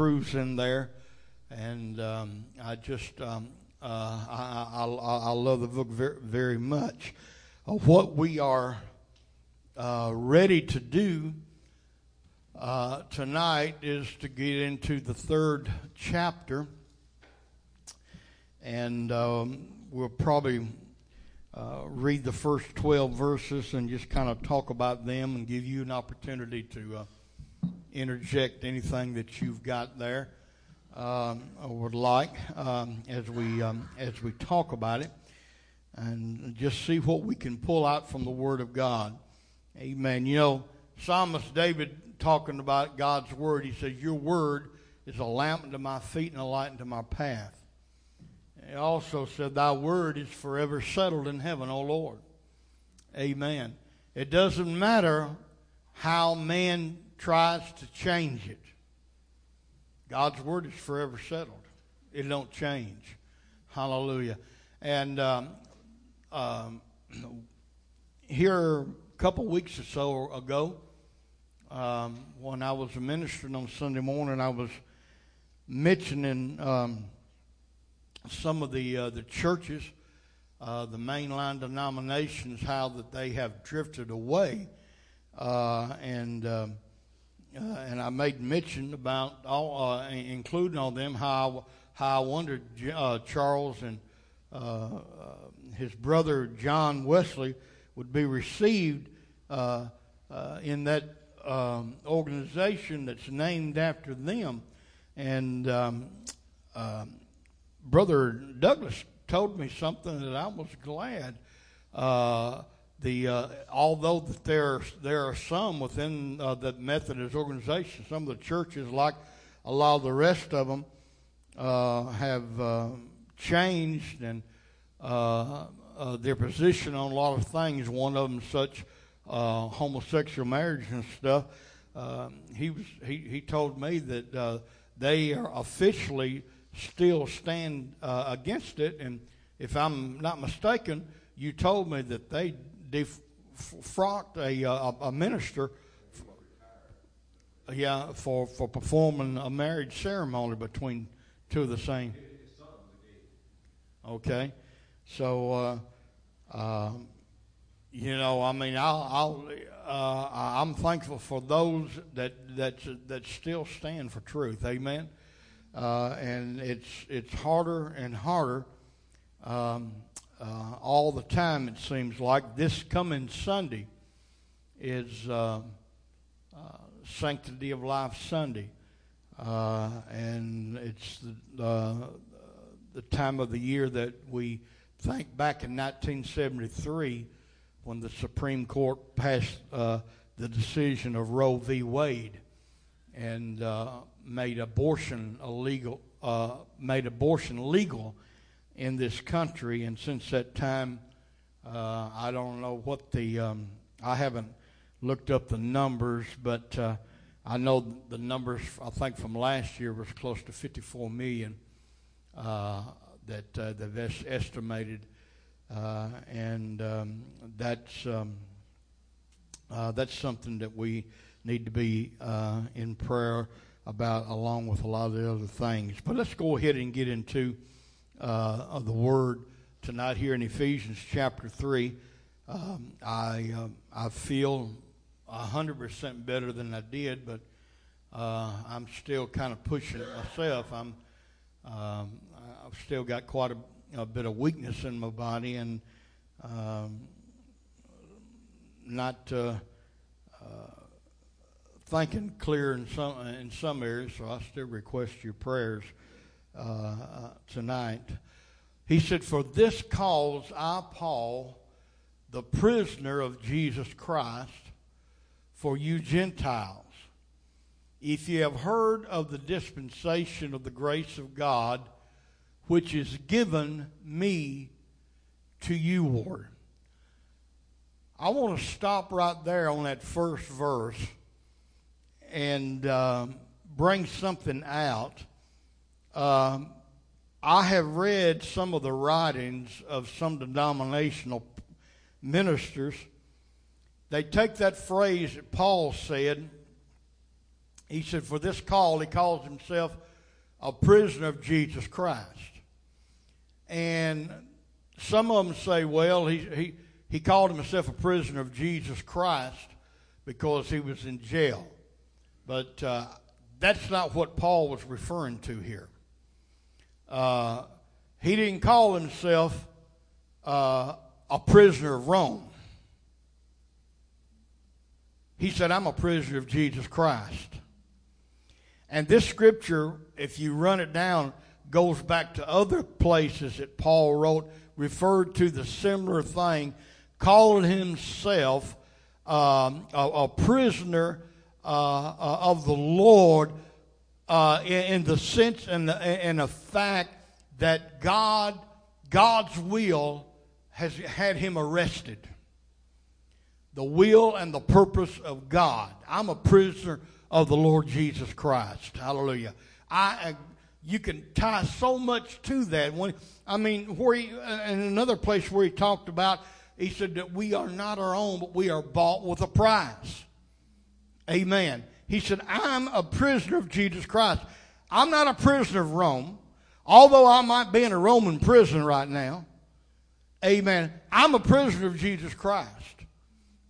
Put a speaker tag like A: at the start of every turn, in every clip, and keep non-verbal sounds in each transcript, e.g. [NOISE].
A: truths in there, and um, I just um, uh, I, I, I, love the book very, very much. Uh, what we are uh, ready to do uh, tonight is to get into the third chapter, and um, we'll probably uh, read the first 12 verses and just kind of talk about them and give you an opportunity to uh, interject anything that you've got there um, or would like um, as we um, as we talk about it and just see what we can pull out from the Word of God. Amen. You know, Psalmist David talking about God's Word, he says, Your Word is a lamp unto my feet and a light unto my path. He also said, Thy Word is forever settled in heaven, O Lord. Amen. It doesn't matter how man tries to change it. God's Word is forever settled. It don't change. Hallelujah. And um, um, [CLEARS THROAT] here a couple weeks or so ago, um, when I was ministering on Sunday morning, I was mentioning um, some of the uh, the churches, uh, the mainline denominations, how that they have drifted away, uh, and um, uh, and I made mention about all, uh, including on them how how I wondered uh, Charles and his brother John Wesley would be received in that um, organization that's named after them. And um, um, Brother Douglas told me something that I was glad. Uh, the uh, although there there are some within uh, the Methodist organization, some of the churches, like a lot of the rest of them, uh, have uh, changed and uh, their position on a lot of things. One of them, such uh, homosexual marriage and stuff, he was he, he told me that uh, they are officially still stand uh, against it. And if I'm not mistaken, you told me that they defrocked a, uh, a, a minister. Yeah, for, for performing a marriage ceremony between two of the same. Okay, so uh, um, you know, I mean, I'll, I'll uh, I'm thankful for those that that that still stand for truth. Amen. Uh, and it's it's harder and harder um, uh, all the time. It seems like this coming Sunday is uh, uh, Sanctity of Life Sunday, uh, and it's the the time of the year that we think back in 1973 when the Supreme Court passed uh, the decision of Roe v. Wade and uh, made abortion illegal, uh, made abortion legal in this country. And since that time, uh, I don't know what the um, I haven't looked up the numbers, but uh, I know the numbers. I think from last year was close to 54 million uh, that they've estimated uh, and um, that's um, uh, that's something that we need to be uh, in prayer about, along with a lot of the other things. But let's go ahead and get into uh, of the Word tonight here in Ephesians chapter three. Um, I uh, I feel hundred percent better than I did, but uh, I'm still kind of pushing it myself. I'm um, I've still got quite a a bit of weakness in my body and um, not uh, uh, thinking clear in some in some areas. So I still request your prayers uh, tonight. He said, "For this cause I, Paul, the prisoner of Jesus Christ, for you Gentiles." If you have heard of the dispensation of the grace of God, which is given me to you, Lord. I want to stop right there on that first verse and uh, bring something out. Um, I have read some of the writings of some denominational ministers. They take that phrase that Paul said He said, For this call, he calls himself a prisoner of Jesus Christ. And some of them say, well, he, he, he called himself a prisoner of Jesus Christ because he was in jail. But uh, that's not what Paul was referring to here. Uh, he didn't call himself uh, a prisoner of Rome. He said, I'm a prisoner of Jesus Christ. And this scripture, if you run it down, goes back to other places that Paul wrote, referred to the similar thing, calling himself um, a, a, prisoner uh, uh, of the Lord uh, in, in, the sense and the, and the fact that God, God's will has had him arrested. The will and the purpose of God. I'm a prisoner of the Lord Jesus Christ. Hallelujah. I, you can tie so much to that. When I mean, where he, in another place where he talked about, he said that we are not our own, but we are bought with a price. Amen. He said, I'm a prisoner of Jesus Christ. I'm not a prisoner of Rome, although I might be in a Roman prison right now. Amen. I'm a prisoner of Jesus Christ.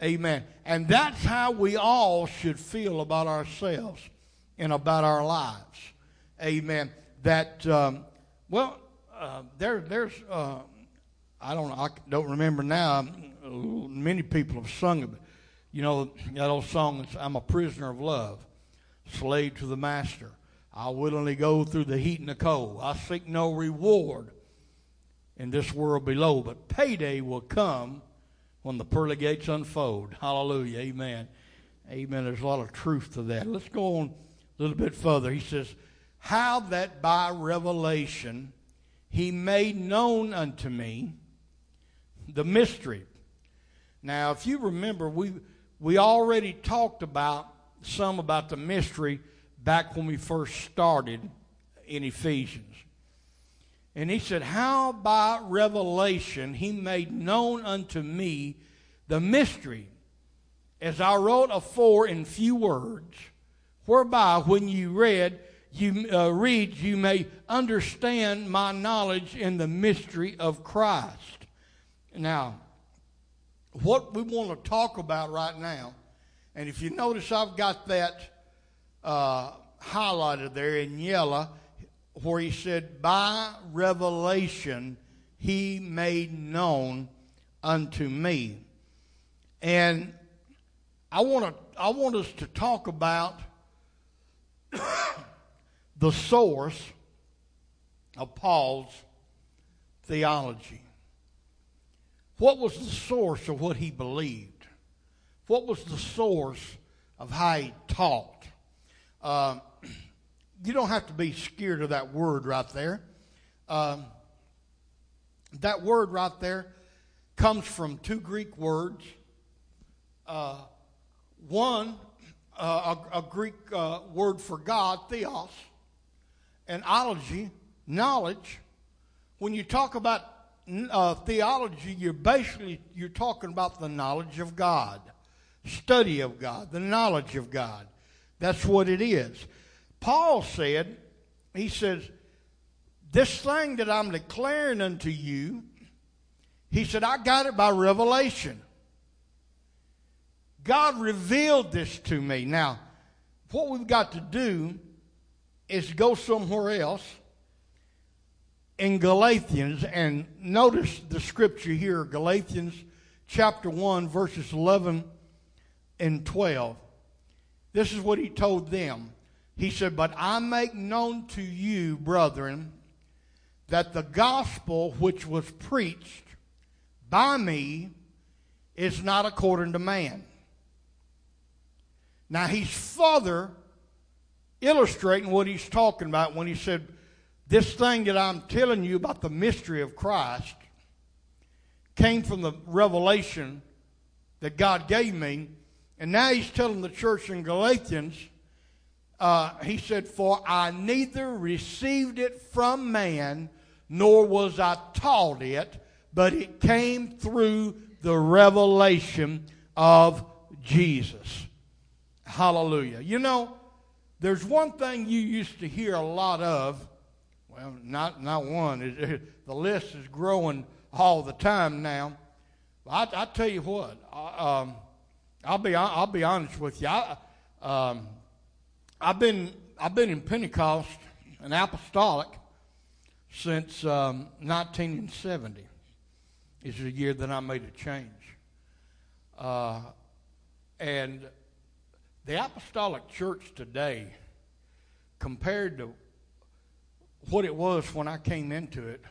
A: Amen. And that's how we all should feel about ourselves and about our lives. Amen. That, um, well, uh, there, there's, uh, I don't I don't remember now. Many people have sung it. You know, that old song, I'm a prisoner of love, slave to the master. I willingly go through the heat and the cold. I seek no reward in this world below, but payday will come when the pearly gates unfold. Hallelujah. Amen. Amen. There's a lot of truth to that. Let's go on a little bit further. He says, How that by revelation he made known unto me the mystery. Now, if you remember, we, we already talked about some about the mystery back when we first started in Ephesians. And he said, How by revelation he made known unto me the mystery, as I wrote afore in few words, whereby when you read, you uh, read, you may understand my knowledge in the mystery of Christ. Now, what we want to talk about right now, and if you notice, I've got that uh, highlighted there in yellow where he said, By revelation he made known unto me. And I want to I want us to talk about [COUGHS] the source of Paul's theology. What was the source of what he believed? What was the source of how he taught? [CLEARS THROAT] Uh, you don't have to be scared of that word right there. Um, that word right there comes from two Greek words. Uh, one, uh, a, a, Greek uh, word for God, theos, and ology, knowledge. When you talk about uh, theology, you're basically you're talking about the knowledge of God, study of God, the knowledge of God. That's what it is. Paul said, he says, this thing that I'm declaring unto you, he said, I got it by revelation. God revealed this to me. Now, what we've got to do is go somewhere else in Galatians and notice the scripture here, Galatians chapter 1, verses 11 and 12. This is what he told them. He said, But I make known to you, brethren, that the gospel which was preached by me is not according to man. Now he's further illustrating what he's talking about when he said, This thing that I'm telling you about the mystery of Christ came from the revelation that God gave me. And now he's telling the church in Galatians uh, he said, For I neither received it from man, nor was I taught it, but it came through the revelation of Jesus. Hallelujah. You know, There's one thing you used to hear a lot of. Not not one. It, it, the list is growing all the time now. I, I tell you what. I, um, I'll be I'll be honest with you. I, um, I've been I've been in Pentecost and Apostolic since um, 1970. Is the year that I made a change, uh, and the Apostolic Church today, compared to what it was when I came into it,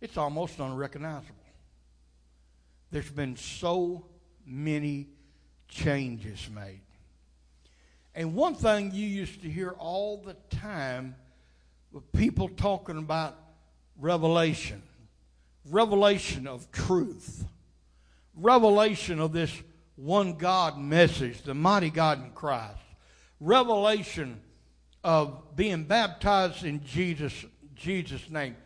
A: it's almost unrecognizable. There's been so many changes made. And one thing you used to hear all the time with people talking about revelation, revelation of truth, revelation of this one God message, the mighty God in Christ, revelation of being baptized in Jesus Jesus name.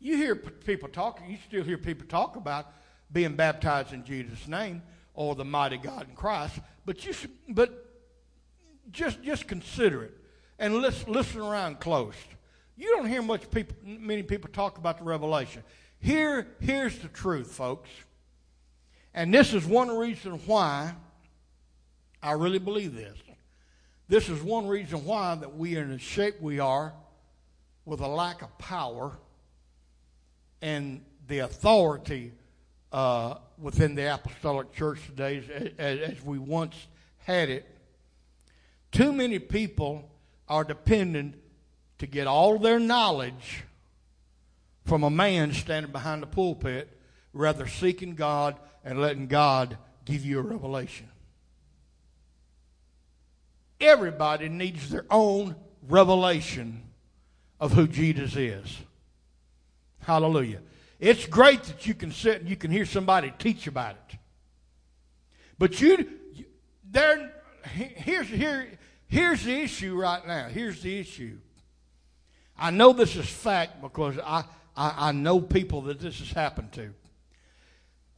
A: You hear people talk, you still hear people talk about being baptized in Jesus name or the mighty God in Christ, but you should, but just just consider it and listen, listen around close. You don't hear much people, many people talk about the revelation. Here, here's the truth, folks. And this is one reason why I really believe this. This is one reason why that we are in the shape we are with a lack of power and the authority uh, within the apostolic church today as, as we once had it too many people are dependent to get all their knowledge from a man standing behind the pulpit rather seeking God and letting God give you a revelation. Everybody needs their own revelation of who Jesus is. Hallelujah. It's great that you can sit and you can hear somebody teach about it. But you, there, here's, here, Here's the issue right now. Here's the issue. I know this is fact because I, I, I know people that this has happened to.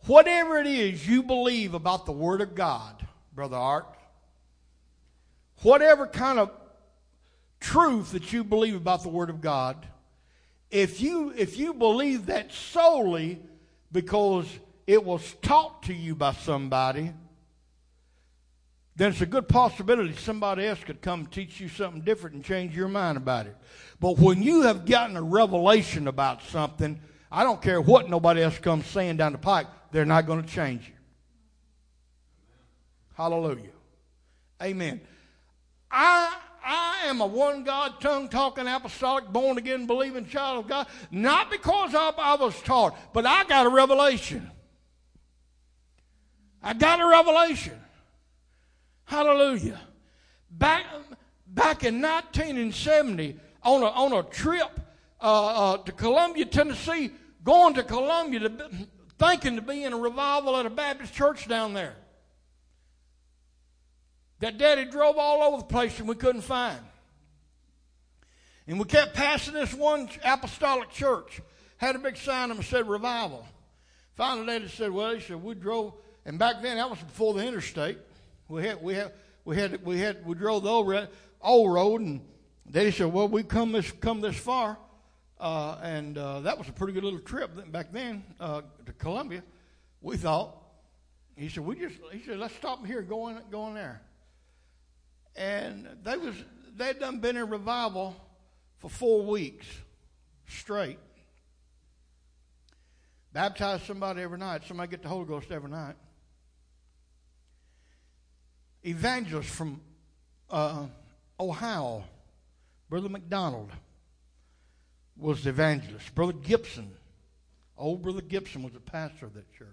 A: Whatever it is you believe about the Word of God, Brother Art, whatever kind of truth that you believe about the Word of God, if you, if you believe that solely because it was taught to you by somebody, then it's a good possibility somebody else could come teach you something different and change your mind about it. But when you have gotten a revelation about something, I don't care what nobody else comes saying down the pike, they're not going to change you. Hallelujah. Amen. I I am a one God, tongue talking, apostolic, born again, believing child of God, not because I, I was taught, but I got a revelation. I got a revelation. Hallelujah. Back, back in 1970, on a, on a trip uh, uh, to Columbia, Tennessee, going to Columbia, to, thinking to be in a revival at a Baptist church down there. That daddy drove all over the place and we couldn't find. And we kept passing this one apostolic church. Had a big sign that said revival. Finally, daddy said, well, he said, we drove, and back then that was before the interstate. We had we had we had we had we drove the old old road and they said, "Well, we come this come this far," uh, and uh, that was a pretty good little trip back then uh, to Columbia. We thought. He said, "We just." He said, "Let's stop here and go in, go in there." And they was they'd done been in revival for four weeks straight. Baptized somebody every night. Somebody get the Holy Ghost every night evangelist from uh, Ohio, Brother McDonald, was the evangelist. Brother Gibson, old Brother Gibson, was the pastor of that church.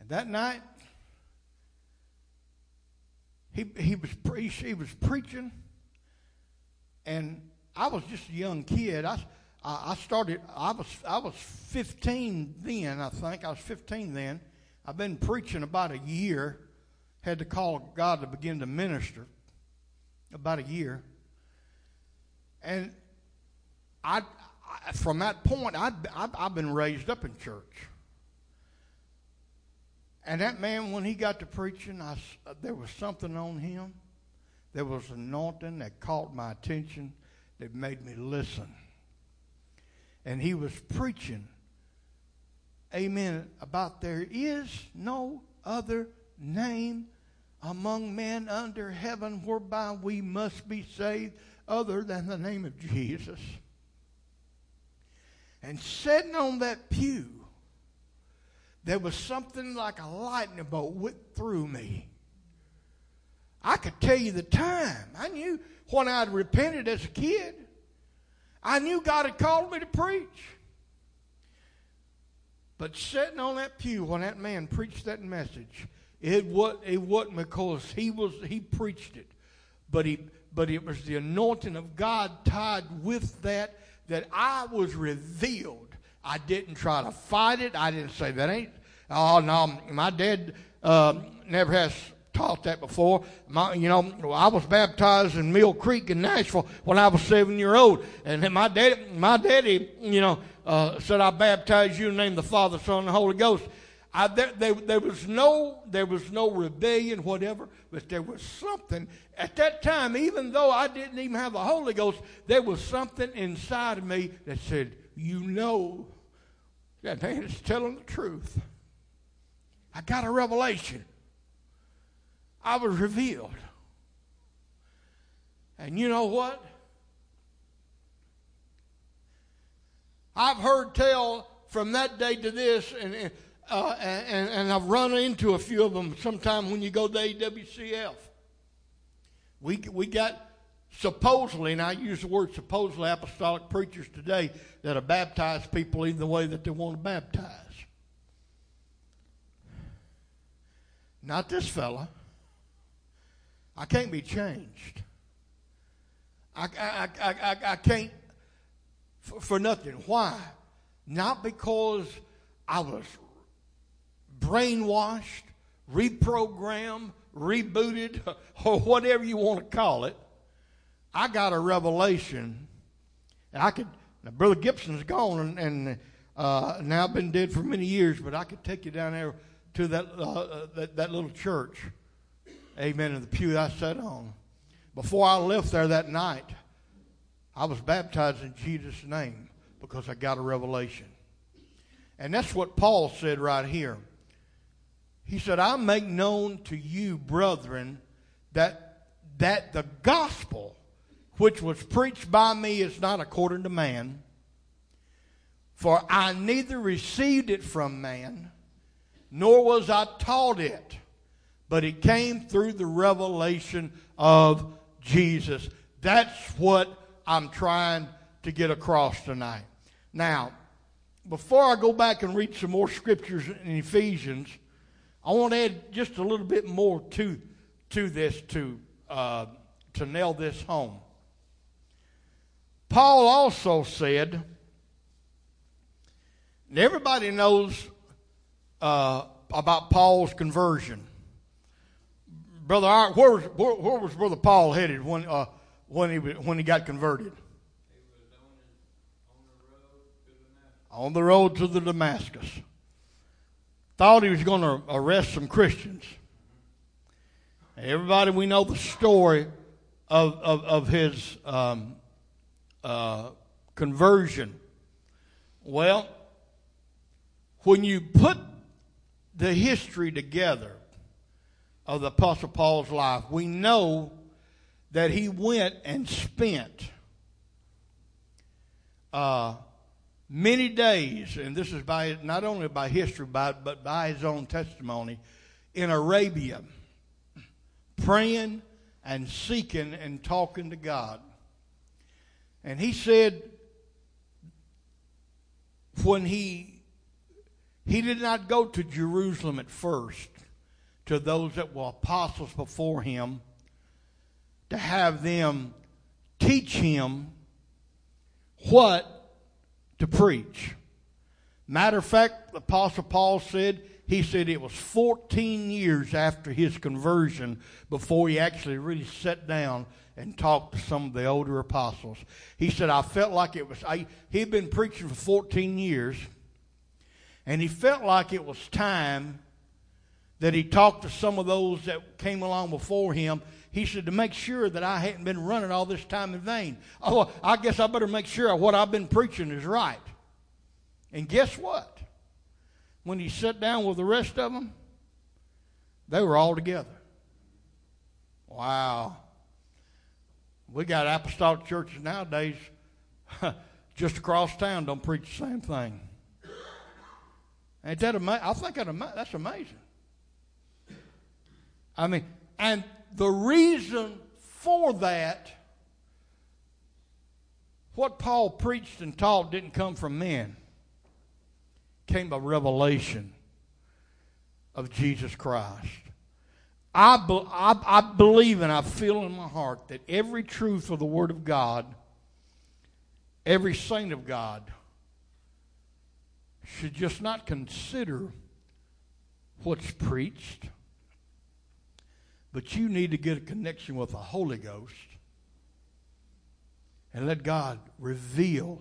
A: And that night, he, he, was, pre- he was preaching, and I was just a young kid. I, I started, I was, I was 15 then, I think. I was 15 then. I've been preaching about a year. Had to call God to begin to minister about a year. And I, I from that point, i I've been raised up in church. And that man, when he got to preaching, I, uh, there was something on him. there was an anointing that caught my attention that made me listen. And he was preaching, amen, about there is no other name among men under heaven whereby we must be saved other than the name of Jesus. And sitting on that pew, there was something like a lightning bolt went through me. I could tell you the time. I knew when I'd repented as a kid. I knew God had called me to preach. But sitting on that pew when that man preached that message, it, was, it wasn't because he was he preached it, but he but it was the anointing of God tied with that that I was revealed. I didn't try to fight it. I didn't say that ain't. Oh no, my dad uh, never has taught that before. My, you know, I was baptized in Mill Creek in Nashville when I was seven year old, and my daddy, my daddy, you know, uh, said, "I baptize you in the name of the Father, Son, and the Holy Ghost." I, there, there, there, was no there was no rebellion, whatever, but there was something at that time. Even though I didn't even have the Holy Ghost, there was something inside of me that said, "You know, that man is telling the truth." I got a revelation. I was revealed. And you know what? I've heard tell from that day to this, and, uh, and, and I've run into a few of them sometime when you go to AWCF. We, we got supposedly, and I use the word supposedly, apostolic preachers today that have baptized people in the way that they want to baptize. Not this fella. I can't be changed. I, I, I, I, I can't for, for nothing. Why? Not because I was brainwashed, reprogrammed, rebooted, [LAUGHS] or whatever you want to call it. I got a revelation. And I could, Brother Gibson's gone and, and uh, now been dead for many years, but I could take you down there to that, uh, uh that, that little church Amen. In the pew I sat on. Before I left there that night, I was baptized in Jesus' name because I got a revelation. And that's what Paul said right here. He said, I make known to you, brethren, that, that the gospel which was preached by me is not according to man. For I neither received it from man, nor was I taught it but it came through the revelation of Jesus. That's what I'm trying to get across tonight. Now, before I go back and read some more scriptures in Ephesians, I want to add just a little bit more to, to this to, uh, to nail this home. Paul also said, and everybody knows uh, about Paul's conversion. Brother Art, where was, where, where, was Brother Paul headed when, uh, when, he, when he got converted? on the road to the Damascus. Thought he was going to arrest some Christians. Everybody, we know the story of, of, of his um, conversion. Well, when you put the history together, of the Apostle Paul's life, we know that he went and spent uh, many days, and this is by not only by history, but, but by his own testimony, in Arabia, praying and seeking and talking to God. And he said, when he he did not go to Jerusalem at first to those that were apostles before him to have them teach him what to preach. Matter of fact, the Apostle Paul said, he said it was 14 years after his conversion before he actually really sat down and talked to some of the older apostles. He said, I felt like it was, I, he'd been preaching for 14 years, and he felt like it was time that he talked to some of those that came along before him. He said, to make sure that I hadn't been running all this time in vain. Oh, I guess I better make sure what I've been preaching is right. And guess what? When he sat down with the rest of them, they were all together. Wow. We got apostolic churches nowadays [LAUGHS] just across town don't preach the same thing. Ain't that amazing? I think that's amazing. I mean, and the reason for that, what Paul preached and taught didn't come from men, came by revelation of Jesus Christ. I, I, I believe and I feel in my heart that every truth of the Word of God, every saint of God, should just not consider what's preached, but you need to get a connection with the Holy Ghost and let God reveal.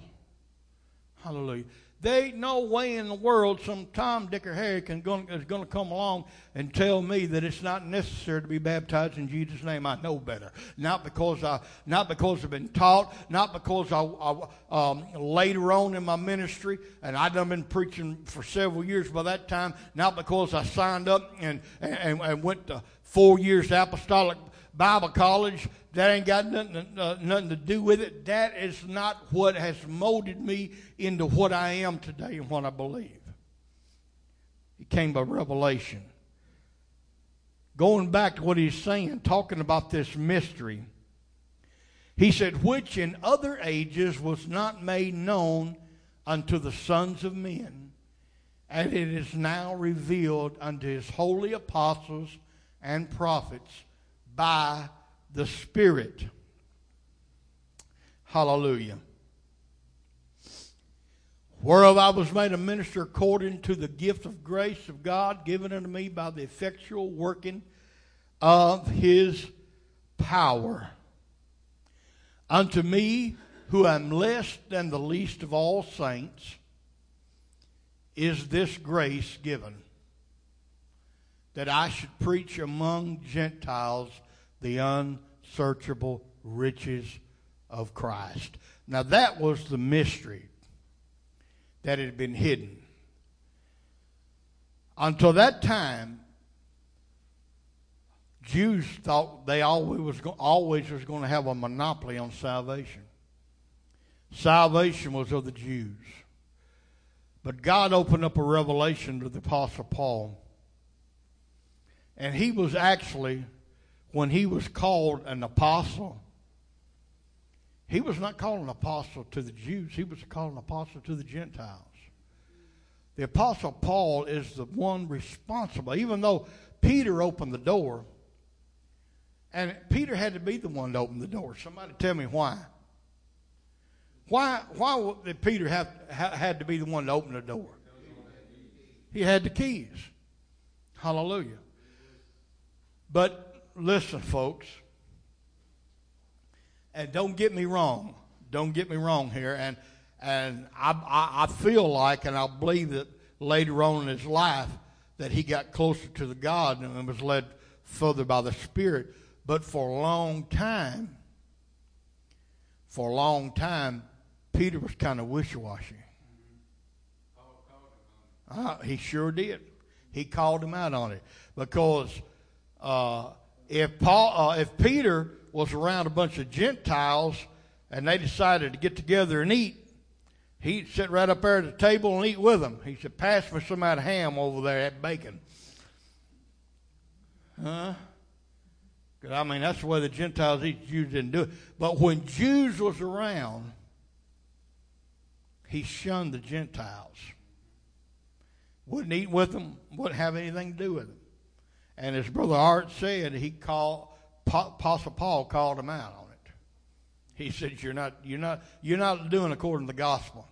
A: Hallelujah. There ain't no way in the world some Tom, Dick, or Harry can go, is going to come along and tell me that it's not necessary to be baptized in Jesus' name. I know better. Not because I, not because I've been taught, not because I, I um, later on in my ministry, and I've been preaching for several years by that time. Not because I signed up and and, and went to four years apostolic Bible college. That ain't got nothing, uh, nothing to do with it. That is not what has molded me into what I am today and what I believe. It came by revelation. Going back to what he's saying, talking about this mystery, he said, which in other ages was not made known unto the sons of men, and it is now revealed unto his holy apostles and prophets by the Spirit. Hallelujah. Whereof I was made a minister according to the gift of grace of God given unto me by the effectual working of his power. Unto me, who am less than the least of all saints, is this grace given that I should preach among Gentiles the unsearchable riches of Christ. Now, that was the mystery that had been hidden. Until that time, Jews thought they always was, always was going to have a monopoly on salvation. Salvation was of the Jews. But God opened up a revelation to the Apostle Paul. And he was actually when he was called an apostle, he was not called an apostle to the Jews, he was called an apostle to the Gentiles. The apostle Paul is the one responsible, even though Peter opened the door, and Peter had to be the one to open the door. Somebody tell me why. Why, why did Peter have had to be the one to open the door? He had the keys. Hallelujah. But listen, folks, and don't get me wrong. Don't get me wrong here. And and I, I, I feel like, and I believe that later on in his life, that he got closer to the God and was led further by the Spirit. But for a long time, for a long time, Peter was kind of wishy-washy. Uh, he sure did. He called him out on it because uh, if Paul, uh, if Peter was around a bunch of Gentiles and they decided to get together and eat, he'd sit right up there at the table and eat with them. He said, "Pass me some of that ham over there, that bacon." Huh? Because I mean, that's the way the Gentiles eat. Jews didn't do it. But when Jews was around, he shunned the Gentiles. Wouldn't eat with them. Wouldn't have anything to do with them. And as Brother Art said, he called Apostle Paul called him out on it. He said, "You're not, you're not, you're not doing according to the gospel."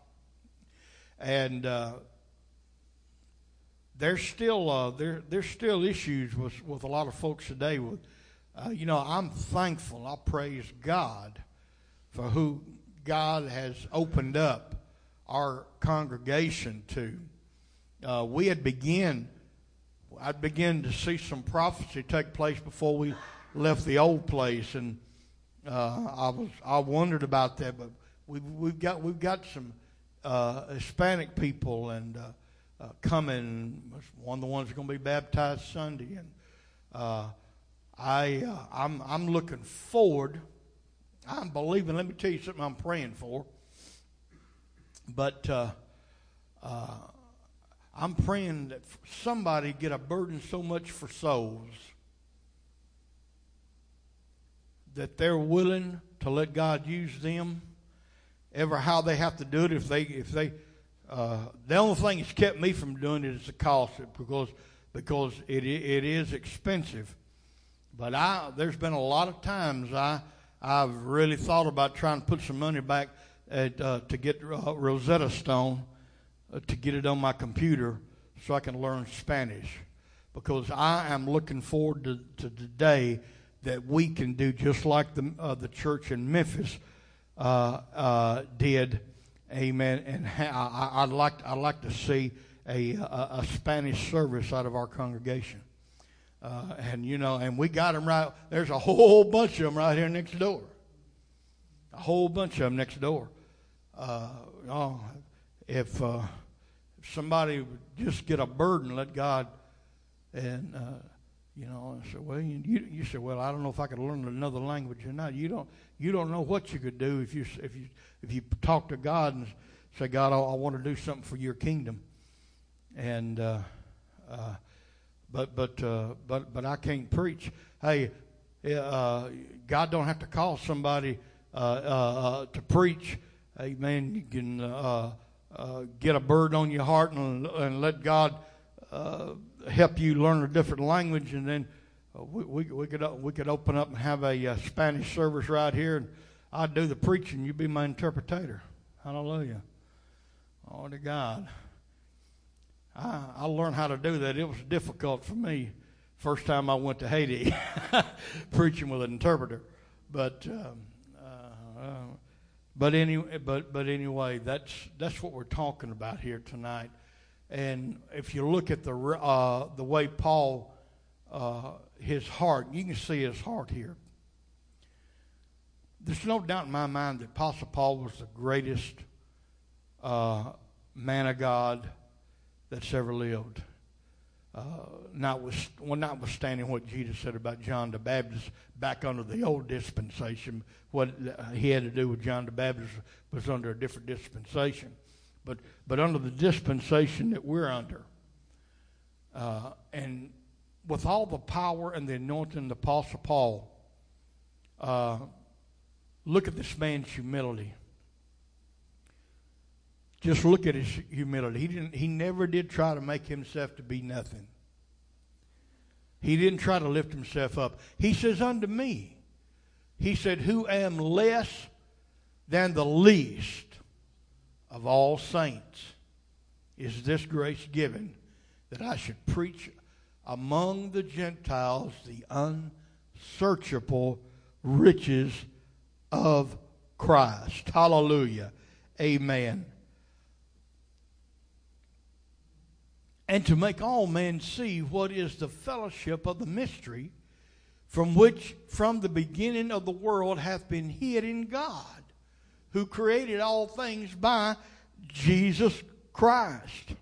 A: And uh, there's still uh, there there's still issues with with a lot of folks today. With uh, you know, I'm thankful. I praise God for who God has opened up our congregation to. Uh, we had begun I'd begin to see some prophecy take place before we left the old place, and uh, I was I wondered about that. But we've we've got we've got some uh, Hispanic people and uh, uh, coming. One of the ones going to be baptized Sunday, and uh, I uh, I'm I'm looking forward. I'm believing. Let me tell you something. I'm praying for. But uh, I'm praying that somebody get a burden so much for souls that they're willing to let God use them. Ever how they have to do it, if they if they uh, the only thing that's kept me from doing it is the cost because because it it is expensive. But I there's been a lot of times I I've really thought about trying to put some money back at, uh, to get uh, Rosetta Stone to get it on my computer so I can learn Spanish because I am looking forward to, to the day that we can do just like the uh, the church in Memphis uh, uh, did, Amen. And ha- I, would like I'd like to see a, a, a Spanish service out of our congregation. Uh, and you know, and we got them right. There's a whole bunch of them right here next door. A whole bunch of them next door. Uh, oh, if, uh, somebody would just get a burden, let God, and uh, you know, I said, well, you, you said, well, I don't know if I could learn another language or not. You don't, you don't know what you could do if you if you if you talk to God and say, God, I, I want to do something for your kingdom, and. Uh, uh, but but uh, but but I can't preach. Hey, uh, God don't have to call somebody uh, uh, uh to preach. Amen. You can uh, get a burden on your heart and, and let God help you learn a different language, and then we, we, we could we could open up and have a Spanish service right here, and I'd do the preaching. You'd be my interpreter. Hallelujah. Oh to God. I, I learned how to do that. It was difficult for me first time I went to Haiti [LAUGHS] preaching with an interpreter. But um, uh, uh, but anyway, but but anyway, that's that's what we're talking about here tonight. And if you look at the uh, the way Paul, uh, his heart, you can see his heart here. There's no doubt in my mind that Apostle Paul was the greatest uh, man of God that's ever lived. Uh, notwith, well, notwithstanding what Jesus said about John the Baptist back under the old dispensation, what he had to do with John the Baptist was under a different dispensation. But, but under the dispensation that we're under, uh, and with all the power and the anointing of the Apostle Paul, uh, look at this man's humility. Just look at his humility. He didn't he never did try to make himself to be nothing. He didn't try to lift himself up. He says unto me, he said, who am less than the least of all saints, is this grace given that I should preach among the Gentiles the unsearchable riches of Christ. Hallelujah. Amen. And to make all men see what is the fellowship of the mystery from which from the beginning of the world hath been hid in God, who created all things by Jesus Christ.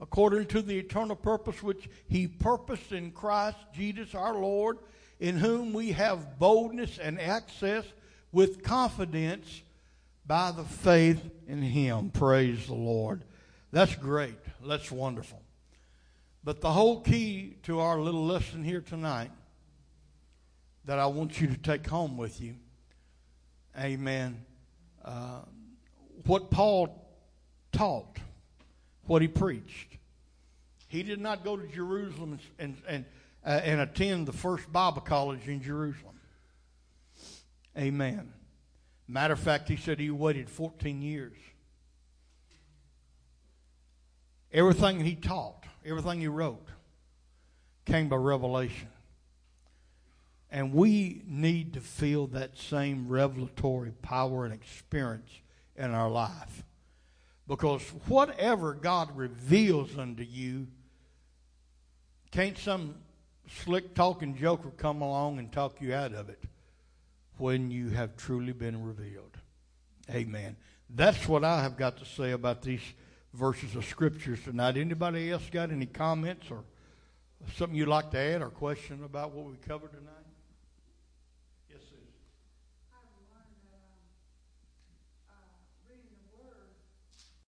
A: According to the eternal purpose which he purposed in Christ Jesus our Lord, in whom we have boldness and access with confidence by the faith in him. Praise the Lord. That's great. That's wonderful. But the whole key to our little lesson here tonight that I want you to take home with you, amen, uh, what Paul taught, what he preached. He did not go to Jerusalem and, and, uh, and attend the first Bible college in Jerusalem. Amen. Matter of fact, he said he waited 14 years Everything he taught, everything he wrote, came by revelation. And we need to feel that same revelatory power and experience in our life. Because whatever God reveals unto you, can't some slick talking joker come along and talk you out of it when you have truly been revealed. Amen. That's what I have got to say about these verses of scriptures tonight. Anybody else got any comments or something you'd like to add or question about what we covered tonight?